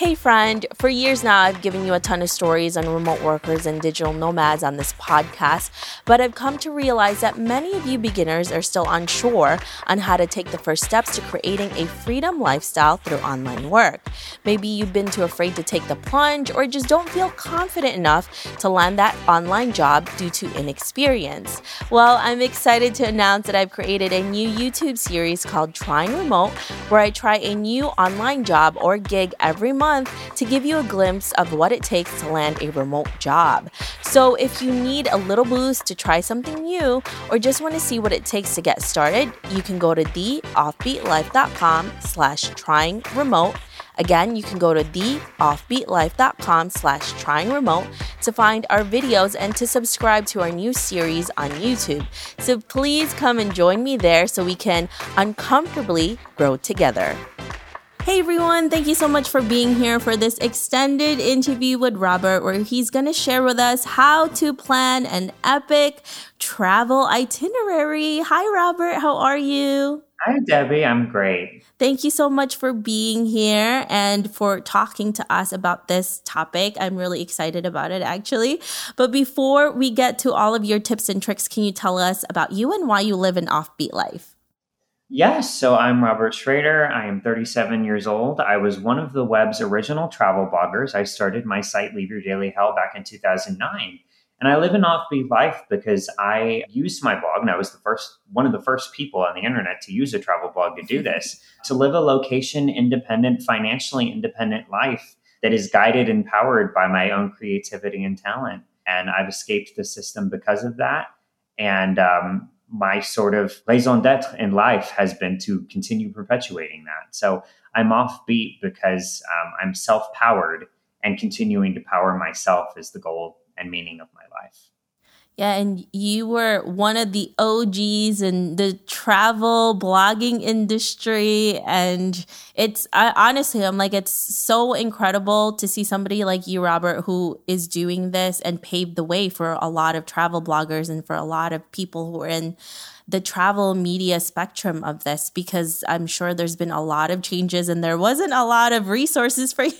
Hey, friend, for years now, I've given you a ton of stories on remote workers and digital nomads on this podcast, but I've come to realize that many of you beginners are still unsure on how to take the first steps to creating a freedom lifestyle through online work. Maybe you've been too afraid to take the plunge or just don't feel confident enough to land that online job due to inexperience. Well, I'm excited to announce that I've created a new YouTube series called Trying Remote, where I try a new online job or gig every month month to give you a glimpse of what it takes to land a remote job. So if you need a little boost to try something new or just want to see what it takes to get started, you can go to theoffbeatlife.com slash trying remote Again, you can go to theoffbeatlife.com slash trying remote to find our videos and to subscribe to our new series on YouTube. So please come and join me there so we can uncomfortably grow together. Hey everyone, thank you so much for being here for this extended interview with Robert, where he's going to share with us how to plan an epic travel itinerary. Hi, Robert, how are you? Hi, Debbie. I'm great. Thank you so much for being here and for talking to us about this topic. I'm really excited about it, actually. But before we get to all of your tips and tricks, can you tell us about you and why you live an offbeat life? Yes, so I'm Robert Schrader. I am 37 years old. I was one of the web's original travel bloggers. I started my site Leave Your Daily Hell back in 2009. And I live an offbeat life because I used my blog, and I was the first one of the first people on the internet to use a travel blog to do this, to live a location independent, financially independent life that is guided and powered by my own creativity and talent. And I've escaped the system because of that. And um, my sort of raison d'etre in life has been to continue perpetuating that. So I'm offbeat because um, I'm self powered and continuing to power myself is the goal and meaning of my life. Yeah, and you were one of the OGs in the travel blogging industry. And it's I, honestly, I'm like, it's so incredible to see somebody like you, Robert, who is doing this and paved the way for a lot of travel bloggers and for a lot of people who are in the travel media spectrum of this because I'm sure there's been a lot of changes and there wasn't a lot of resources for you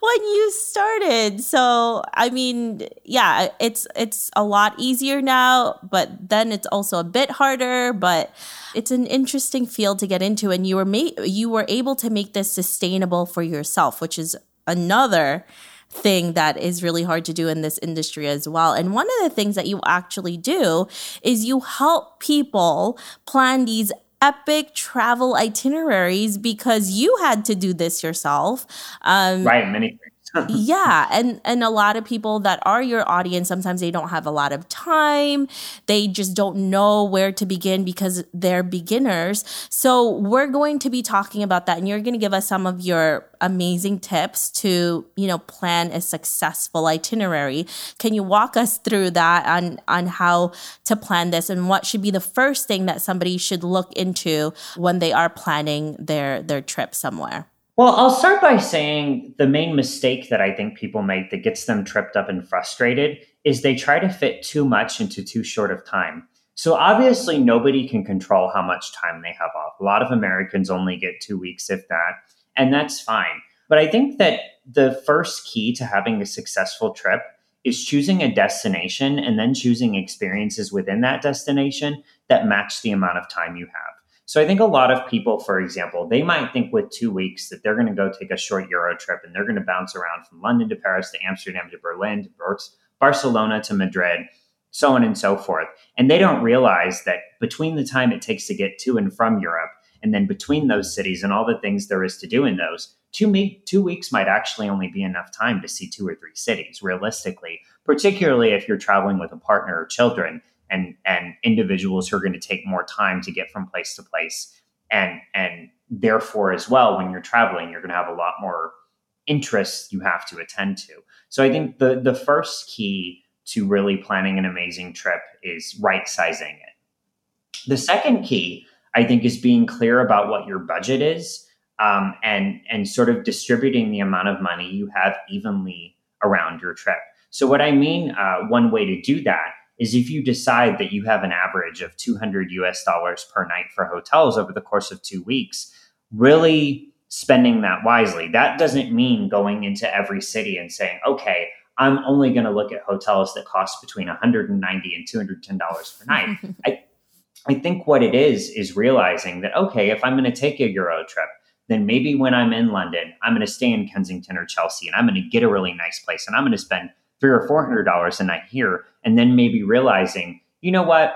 when you started. So, I mean, yeah, it's it's a lot easier now, but then it's also a bit harder, but it's an interesting field to get into and you were ma- you were able to make this sustainable for yourself, which is another thing that is really hard to do in this industry as well. And one of the things that you actually do is you help people plan these epic travel itineraries because you had to do this yourself. Um, right, many yeah and and a lot of people that are your audience sometimes they don't have a lot of time. They just don't know where to begin because they're beginners. So we're going to be talking about that and you're going to give us some of your amazing tips to you know plan a successful itinerary. Can you walk us through that on on how to plan this and what should be the first thing that somebody should look into when they are planning their their trip somewhere well, I'll start by saying the main mistake that I think people make that gets them tripped up and frustrated is they try to fit too much into too short of time. So obviously, nobody can control how much time they have off. A lot of Americans only get two weeks, if that, and that's fine. But I think that the first key to having a successful trip is choosing a destination and then choosing experiences within that destination that match the amount of time you have. So I think a lot of people, for example, they might think with two weeks that they're going to go take a short Euro trip and they're going to bounce around from London to Paris to Amsterdam to Berlin to Barcelona to Madrid, so on and so forth. And they don't realize that between the time it takes to get to and from Europe and then between those cities and all the things there is to do in those, two, me- two weeks might actually only be enough time to see two or three cities realistically, particularly if you're traveling with a partner or children and and individuals who are going to take more time to get from place to place. And and therefore as well when you're traveling you're going to have a lot more interests you have to attend to. So i think the the first key to really planning an amazing trip is right sizing it. The second key i think is being clear about what your budget is um, and and sort of distributing the amount of money you have evenly around your trip. So what I mean, uh, one way to do that is if you decide that you have an average of 200 US dollars per night for hotels over the course of two weeks, really spending that wisely. That doesn't mean going into every city and saying, okay, I'm only going to look at hotels that cost between 190 and 210 dollars per night. I, I think what it is is realizing that okay, if I'm going to take a Euro trip, then maybe when I'm in London, I'm going to stay in Kensington or Chelsea, and I'm going to get a really nice place, and I'm going to spend three or four hundred dollars a night here, and then maybe realizing, you know what,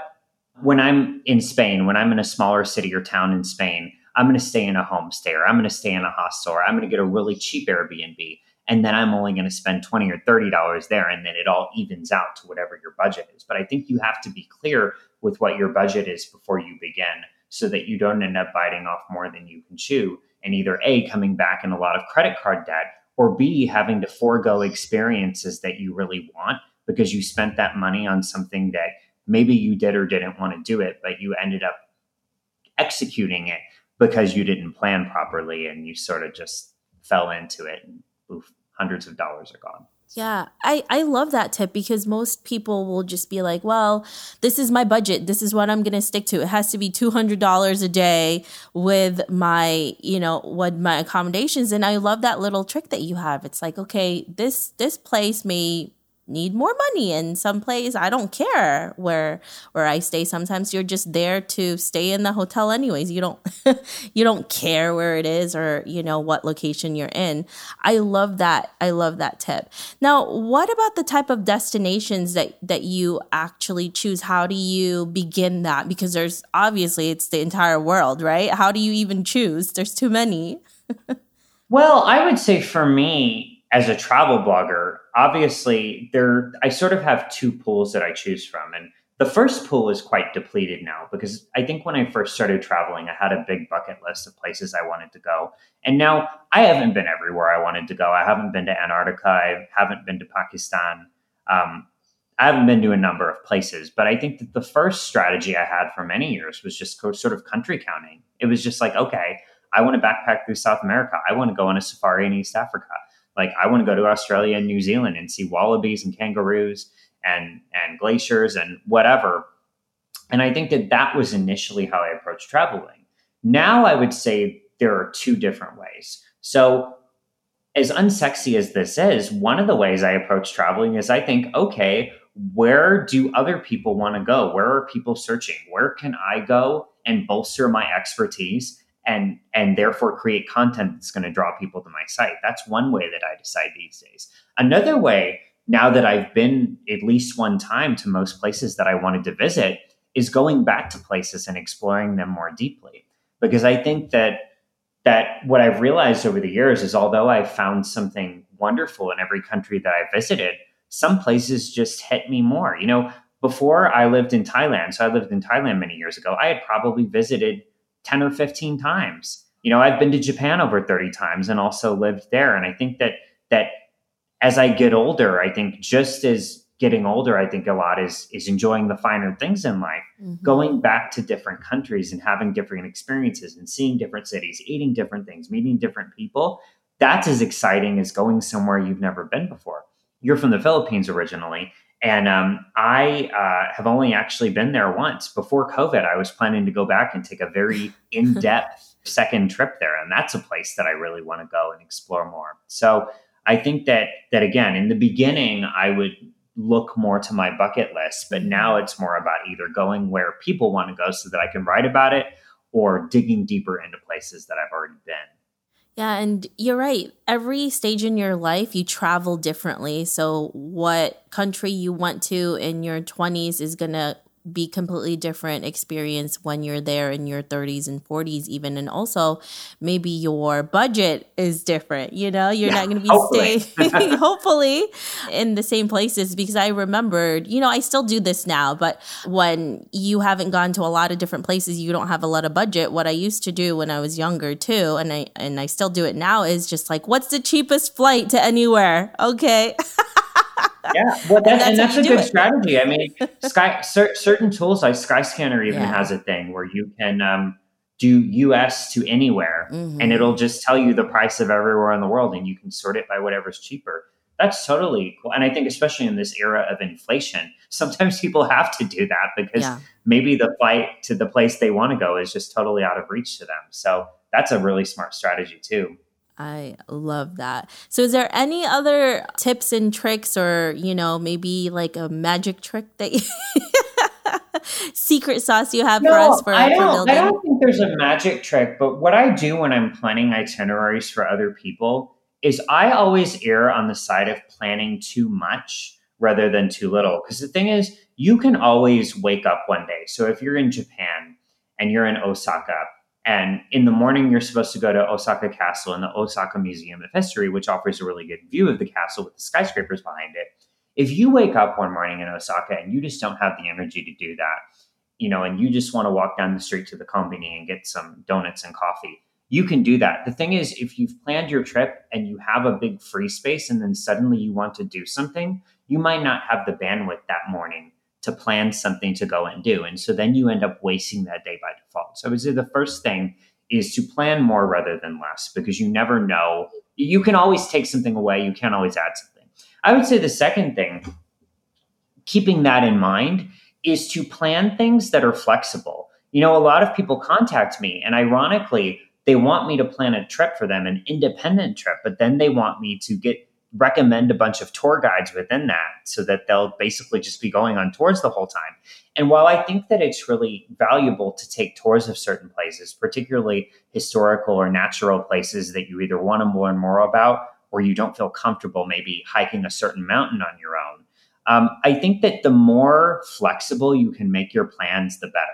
when I'm in Spain, when I'm in a smaller city or town in Spain, I'm going to stay in a homestay, or I'm going to stay in a hostel, or I'm going to get a really cheap Airbnb and then I'm only going to spend 20 or 30 dollars there and then it all evens out to whatever your budget is. But I think you have to be clear with what your budget is before you begin so that you don't end up biting off more than you can chew and either A coming back in a lot of credit card debt or B having to forego experiences that you really want because you spent that money on something that maybe you did or didn't want to do it, but you ended up executing it because you didn't plan properly and you sort of just fell into it and oof, hundreds of dollars are gone. Yeah, I, I love that tip because most people will just be like, well, this is my budget. This is what I'm going to stick to. It has to be $200 a day with my, you know, what my accommodations. And I love that little trick that you have. It's like, okay, this, this place may need more money in some place i don't care where where i stay. Sometimes you're just there to stay in the hotel anyways. You don't you don't care where it is or you know what location you're in. I love that i love that tip. Now what about the type of destinations that that you actually choose? How do you begin that? Because there's obviously it's the entire world right? How do you even choose? There's too many. Well i would say for me as a travel blogger, obviously there I sort of have two pools that I choose from. And the first pool is quite depleted now because I think when I first started traveling, I had a big bucket list of places I wanted to go. And now I haven't been everywhere I wanted to go. I haven't been to Antarctica. I haven't been to Pakistan. Um, I haven't been to a number of places, but I think that the first strategy I had for many years was just sort of country counting. It was just like, okay, I want to backpack through South America. I want to go on a safari in East Africa. Like I want to go to Australia and New Zealand and see wallabies and kangaroos and and glaciers and whatever. And I think that that was initially how I approached traveling. Now I would say there are two different ways. So as unsexy as this is, one of the ways I approach traveling is I think, okay, where do other people want to go? Where are people searching? Where can I go and bolster my expertise and and therefore create content that's going to draw people to my site. That's one way that I decide these days. Another way, now that I've been at least one time to most places that I wanted to visit, is going back to places and exploring them more deeply. Because I think that that what I've realized over the years is although I found something wonderful in every country that I visited, some places just hit me more. You know, before I lived in Thailand, so I lived in Thailand many years ago, I had probably visited 10 or 15 times. You know, I've been to Japan over 30 times and also lived there. And I think that that as I get older, I think just as getting older, I think a lot is is enjoying the finer things in life. Mm-hmm. Going back to different countries and having different experiences and seeing different cities, eating different things, meeting different people. That's as exciting as going somewhere you've never been before. You're from the Philippines originally, and um, I uh, have only actually been there once. Before COVID, I was planning to go back and take a very in depth second trip there. And that's a place that I really want to go and explore more. So I think that, that again, in the beginning, I would look more to my bucket list, but now it's more about either going where people want to go so that I can write about it or digging deeper into places that I've already been. Yeah, and you're right. Every stage in your life, you travel differently. So, what country you went to in your 20s is going to be completely different experience when you're there in your 30s and 40s even and also maybe your budget is different you know? You're yeah, not going to be hopefully. staying hopefully in the same places because i remembered you know i still do this now but when you haven't gone to a lot of different places you don't have a lot of budget. What i used to do when i was younger too and i and i still do it now is just like what's the cheapest flight to anywhere? Okay yeah, well, that, and that's, and that's a good it. strategy. I mean, Sky cer- certain tools like Skyscanner even yeah. has a thing where you can um, do US to anywhere Mhm. and it'll just tell you the price of everywhere in the world and you can sort it by whatever's cheaper. That's totally cool. And I think, especially in this era of inflation, sometimes people have to do that because yeah. maybe the flight to the place they want to go is just totally out of reach to them. So that's a really smart strategy, too. I love that. So, is there any other tips and tricks, or you know, maybe like a magic trick that you secret sauce you have for us for, I, don't, building? I don't think there's a magic trick, but what I do when I'm planning itineraries for other people is I always err on the side of planning too much rather than too little. Because the thing is, you can always wake up one day. So if you're in Japan and you're in Osaka, and in the morning you're supposed to go to Osaka Castle and the Osaka Museum of History, which offers a really good view of the castle with the skyscrapers behind it. If you wake up one morning in Osaka and you just don't have the energy to do that, you know, and you just want to walk down the street to the company and get some donuts and coffee, you can do that. The thing is, if you've planned your trip and you have a big free space and then suddenly you want to do something, you might not have the bandwidth that morning to plan something to go and do. And so then you end up wasting that day by default. So I would say the first thing is to plan more rather than less because you never know. You can always take something away, you can't always add something. I would say the second thing, keeping that in mind, is to plan things that are flexible. You know, a lot of people contact me, and ironically, they want me to plan a trip for them, an independent trip, but then they want me to get recommend a bunch of tour guides within that so that they'll basically just be going on tours the whole time. And while I think that it's really valuable to take tours of certain places, particularly historical or natural places that you either want to learn more about or you don't feel comfortable maybe hiking a certain mountain on your own, um, I think that the more flexible you can make your plans, the better.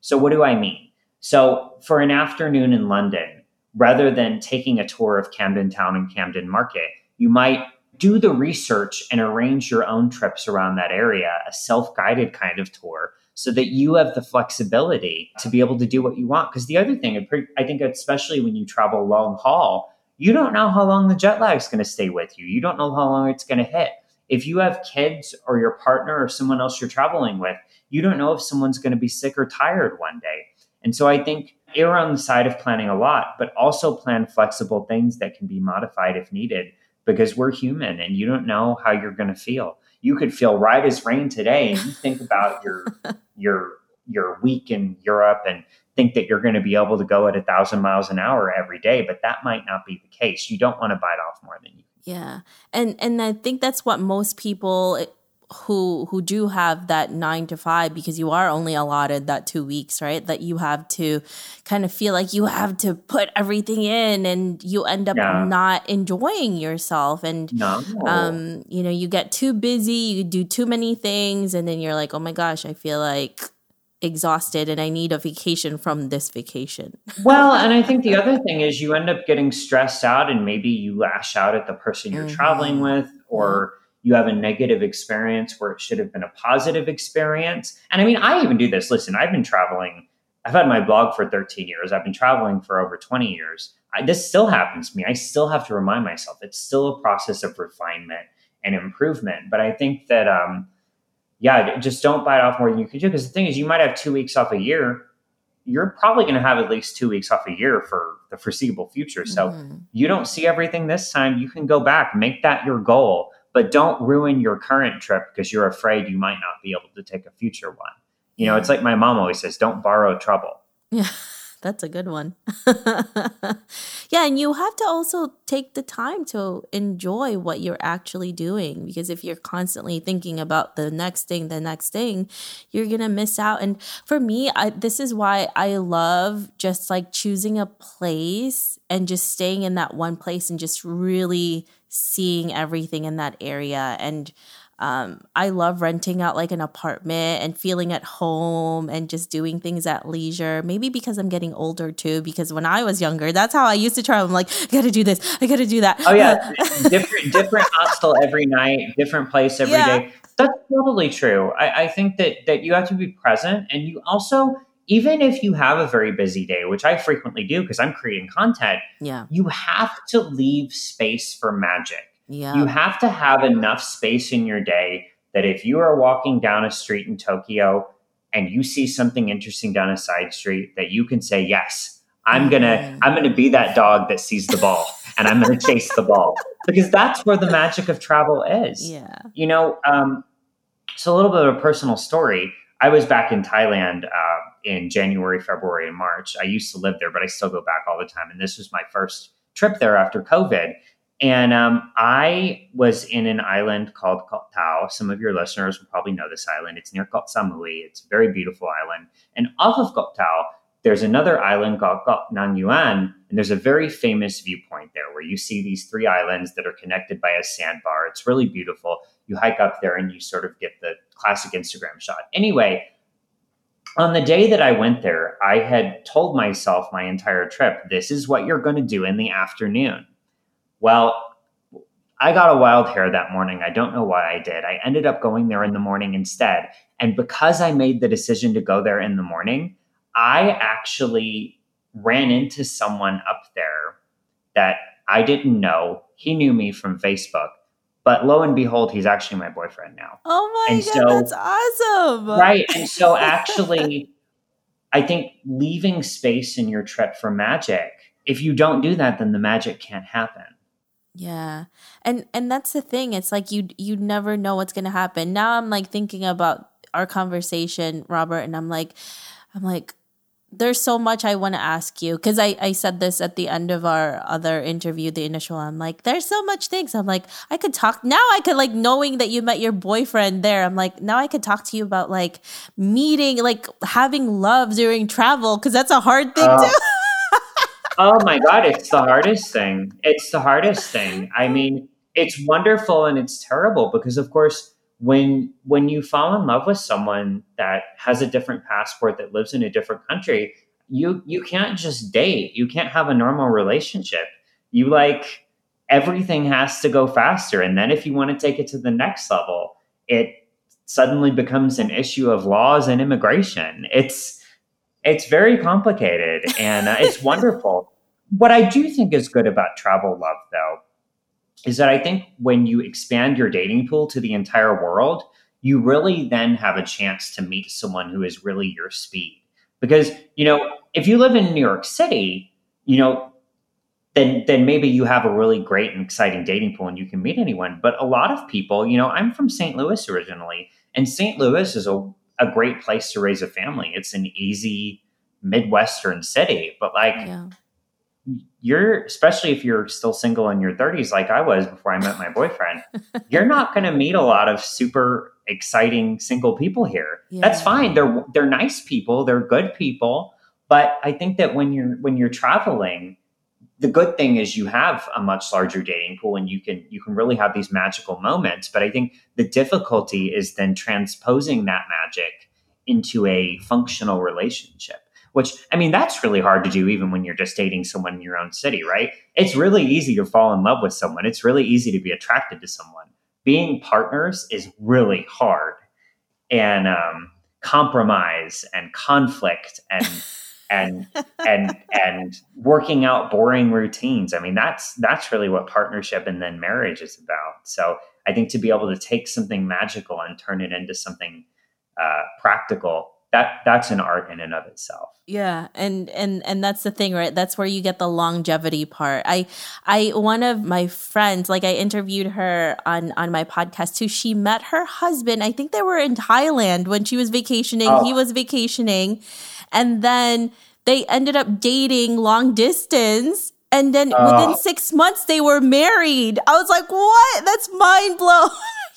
So, what do I mean? So, for an afternoon in London, rather than taking a tour of Camden Town and Camden Market, you might do the research and arrange your own trips around that area, a self guided kind of tour, so that you have the flexibility to be able to do what you want. Because the other thing, I think, especially when you travel long haul, you don't know how long the jet lag is going to stay with you. You don't know how long it's going to hit. If you have kids or your partner or someone else you're traveling with, you don't know if someone's going to be sick or tired one day. And so I think err on the side of planning a lot, but also plan flexible things that can be modified if needed because we're human and you don't know how you're going to feel. You could feel right as rain today and you think about your your your week in Europe and think that you're going to be able to go at a thousand miles an hour every day, but that might not be the case. You don't want to bite off more than you. Yeah, and and I think that's what most people who who do have that nine to five because you are only allotted that two weeks right that you have to kind of feel like you have to put everything in and you end up Yeah. not enjoying yourself and No. um you know you get too busy you do too many things and then you're like oh my gosh i feel like exhausted and i need a vacation from this vacation well, and I think the other thing is you end up getting stressed out and maybe you lash out at the person you're Mhm. traveling with or you have a negative experience where it should have been a positive experience. And I mean, I even do this. Listen, I've been traveling. I've had my blog for 13 years. I've been traveling for over 20 years. I, this still happens to me. I still have to remind myself it's still a process of refinement and improvement. But I think that, um, yeah, just don't bite off more than you can do. Because the thing is, you might have two weeks off a year. You're probably going to have at least two weeks off a year for the foreseeable future. So Mhm. you don't see everything this time. You can go back, make that your goal, but don't ruin your current trip because you're afraid you might not be able to take a future one. You know, it's like my mom always says, don't borrow trouble. Yeah, that's a good one. yeah, and you have to also take the time to enjoy what you're actually doing because if you're constantly thinking about the next thing, the next thing, you're going to miss out. And for me, I, this is why I love just like choosing a place and just staying in that one place and just really seeing everything in that area and um, I love renting out like an apartment and feeling at home and just doing things at leisure. Maybe because I'm getting older too. Because when I was younger, that's how I used to travel. I'm like, I got to do this, I got to do that. Oh yeah, different different hostel every night, different place every day. Yeah. That's totally true. I, I think that that you have to be present, and you also, even if you have a very busy day, which I frequently do because I'm creating content, yeah, you have to leave space for magic. yeah, You have to have enough space in your day that if you are walking down a street in Tokyo, and you see something interesting down a side street that you can say, yes, I'm going to, mm-hmm. I'm going to be that dog that sees the ball and I'm going to chase the ball because that's where the magic of travel is. Yeah. You know, um, so a little bit of a personal story. I was back in Thailand uh, in January, February, and March. I used to live there, but I still go back all the time. And this was my first trip there after COVID. And um, I was in an island called Koh Tao. Some of your listeners will probably know this island. It's near Koh Samui. It's a very beautiful island. And off of Koh Tao, there's another island called Koh Nang Yuan, and there's a very famous viewpoint there where you see these three islands that are connected by a sandbar. It's really beautiful. You hike up there and you sort of get the classic Instagram shot. Anyway, on the day that I went there, I had told myself my entire trip, this is what you're going to do in the afternoon. Well, I got a wild hair that morning. I don't know why I did. I ended up going there in the morning instead. And because I made the decision to go there in the morning, I actually ran into someone up there that I didn't know. He knew me from Facebook. But lo and behold, he's actually my boyfriend now. Oh my and god, so, that's awesome. Right. And so actually I think leaving space in your trip for magic, if you don't do that, then the magic can't happen. Yeah. And and that's the thing. It's like you you never know what's going to happen. Now I'm like thinking about our conversation, Robert, and I'm like I'm like there's so much I want to ask you because I, I said this at the end of our other interview, the initial. I'm like, there's so much things. I'm like, I could talk now. I could like knowing that you met your boyfriend there. I'm like, now I could talk to you about like meeting, like having love during travel because that's a hard thing uh, to. oh my god, it's the hardest thing. It's the hardest thing. I mean, it's wonderful and it's terrible because of course when when you fall in love with someone that has a different passport that lives in a different country you you can't just date. You can't have a normal relationship. You like everything has to go faster. And then if you want to take it to the next level it suddenly becomes an issue of laws and immigration. It's it's very complicated and uh, it's wonderful. What i do think is good about travel love though is that I think when you expand your dating pool to the entire world, you really then have a chance to meet someone who is really your speed. Because, you know, if you live in New York City, you know, then then maybe you have a really great and exciting dating pool and you can meet anyone. But a lot of people, you know, I'm from St. Louis originally, and St. Louis is a, a great place to raise a family. It's an easy Midwestern city, but like yeah you're especially if you're still single in your 30s like I was before I met my boyfriend, you're not going to meet a lot of super exciting single people here. Yeah. That's fine. They're they're nice people, they're good people, but I think that when you're when you're traveling, the good thing is you have a much larger dating pool and you can you can really have these magical moments, but I think the difficulty is then transposing that magic into a functional relationship which I mean, that's really hard to do even when you're just dating someone in your own city, right? It's really easy to fall in love with someone. It's really easy to be attracted to someone. Being partners is really hard. And um, compromise and conflict and and and and working out boring routines. I mean, that's that's really what partnership and then marriage is about. So I think to be able to take something magical and turn it into something uh, practical that that's an art in and of itself. Yeah and and and that's the thing right? That's where you get the longevity part. I i one of my friends like i interviewed her on on my podcast too. She met her husband i think they were in thailand when she was vacationing oh. he was vacationing and then they ended up dating long distance and then uh, within six months they were married. I was like what? That's mind blowing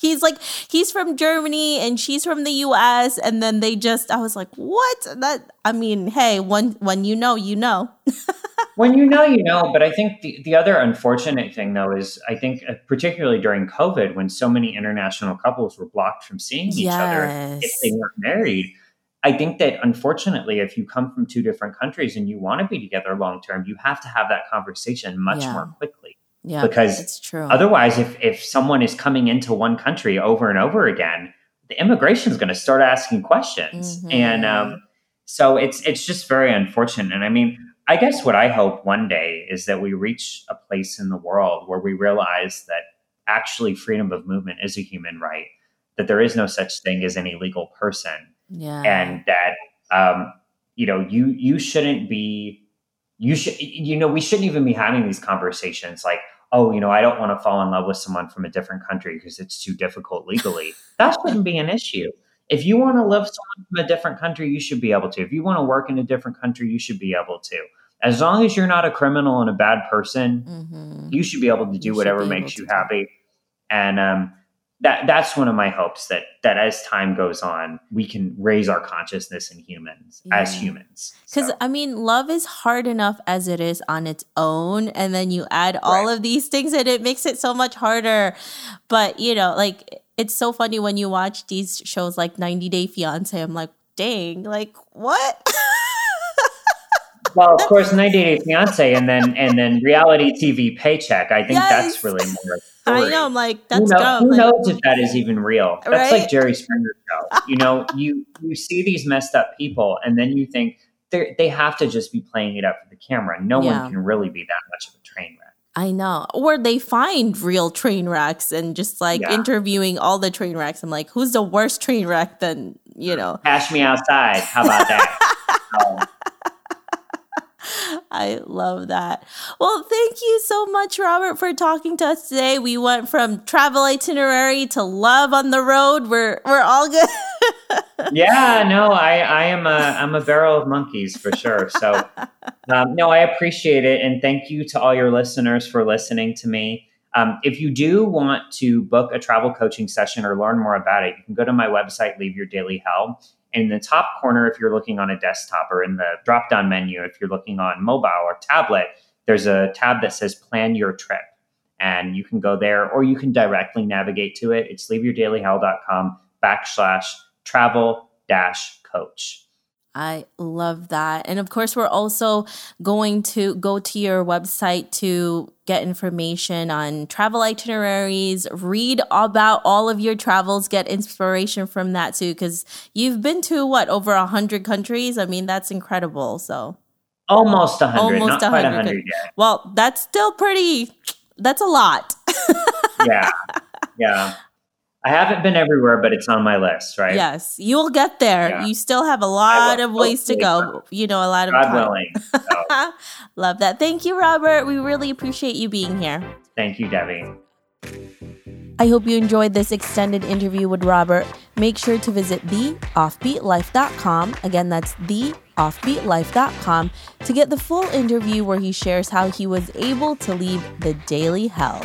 he's like he's from Germany and she's from the US and then they just I was like, "What?" That I mean, hey, when when you know, you know. when you know, you know, but I think the the other unfortunate thing though is I think uh, particularly during COVID when so many international couples were blocked from seeing each yes. other if they weren't married. I think that unfortunately, if you come from two different countries and you want to be together long term, you have to have that conversation much yeah. more quickly. Yeah, because it's true. Otherwise, if if someone is coming into one country over and over again, the immigration is going to start asking questions, mm-hmm. and um, so it's it's just very unfortunate. And I mean, I guess what I hope one day is that we reach a place in the world where we realize that actually freedom of movement is a human right, that there is no such thing as an illegal person, Yeah. and that um, you know you you shouldn't be you should you know we shouldn't even be having these conversations like oh you know i don't want to fall in love with someone from a different country because it's too difficult legally. That shouldn't be an issue. If you want to love someone from a different country you should be able to. If you want to work in a different country you should be able to. As long as you're not a criminal and a bad person hmm you should be able to do should whatever makes you happy. And um that that's one of my hopes that that as time goes on we can raise our consciousness in humans as humans Because So, I mean, love is hard enough as it is on its own, and then you add all of these things, and it makes it so much harder. But you know, like it's so funny when you watch these shows like 90 Day Fiance. I'm like, dang, like what? well of course 90 day fiance and then and then reality tv paycheck i think Yes. that's really more I know. I'm like, who, that's know- dumb. who Like, knows if that is even real that's Right? like jerry springer show you know you you see these messed up people and then you think they they have to just be playing it up for the camera no Yeah. one can really be that much of a train wreck I know. Or they find real train wrecks and just like Yeah. interviewing all the train wrecks. I'm like, who's the worst train wreck than, you know? cash me outside how about that Um, I love that. Well, thank you so much, Robert, for talking to us today. We went from travel itinerary to love on the road. We're we're all good. yeah, no, I, I am a, I'm a barrel of monkeys for sure. So, um, no, I appreciate it, and thank you to all your listeners for listening to me. Um, if you do want to book a travel coaching session or learn more about it, you can go to my website, Leave Your Daily Hell. In the top corner, if you're looking on a desktop, or in the drop down menu, if you're looking on mobile or tablet, there's a tab that says Plan Your Trip. And you can go there, or you can directly navigate to it. It's leaveyourdailyhell.com backslash travel dash coach. I love that. And of course, we're also going to go to your website to get information on travel itineraries, read about all of your travels, get inspiration from that too, because you've been to what, over a hundred countries? I mean, that's incredible. So, Almost 100, Almost not quite 100. 100 yet. well, that's still pretty, that's a lot. Yeah. Yeah. I haven't been everywhere, but it's on my list, right? Yes, you'll get there. Yeah. You still have a lot of ways to go. You know, a lot of God time. willing. So, Love that. Thank you, Robert. We really appreciate you being here. thank you, Debbie. I hope you enjoyed this extended interview with Robert. Make sure to visit theoffbeatlife.com. Again, that's theoffbeatlife.com to get the full interview where he shares how he was able to leave the daily hell.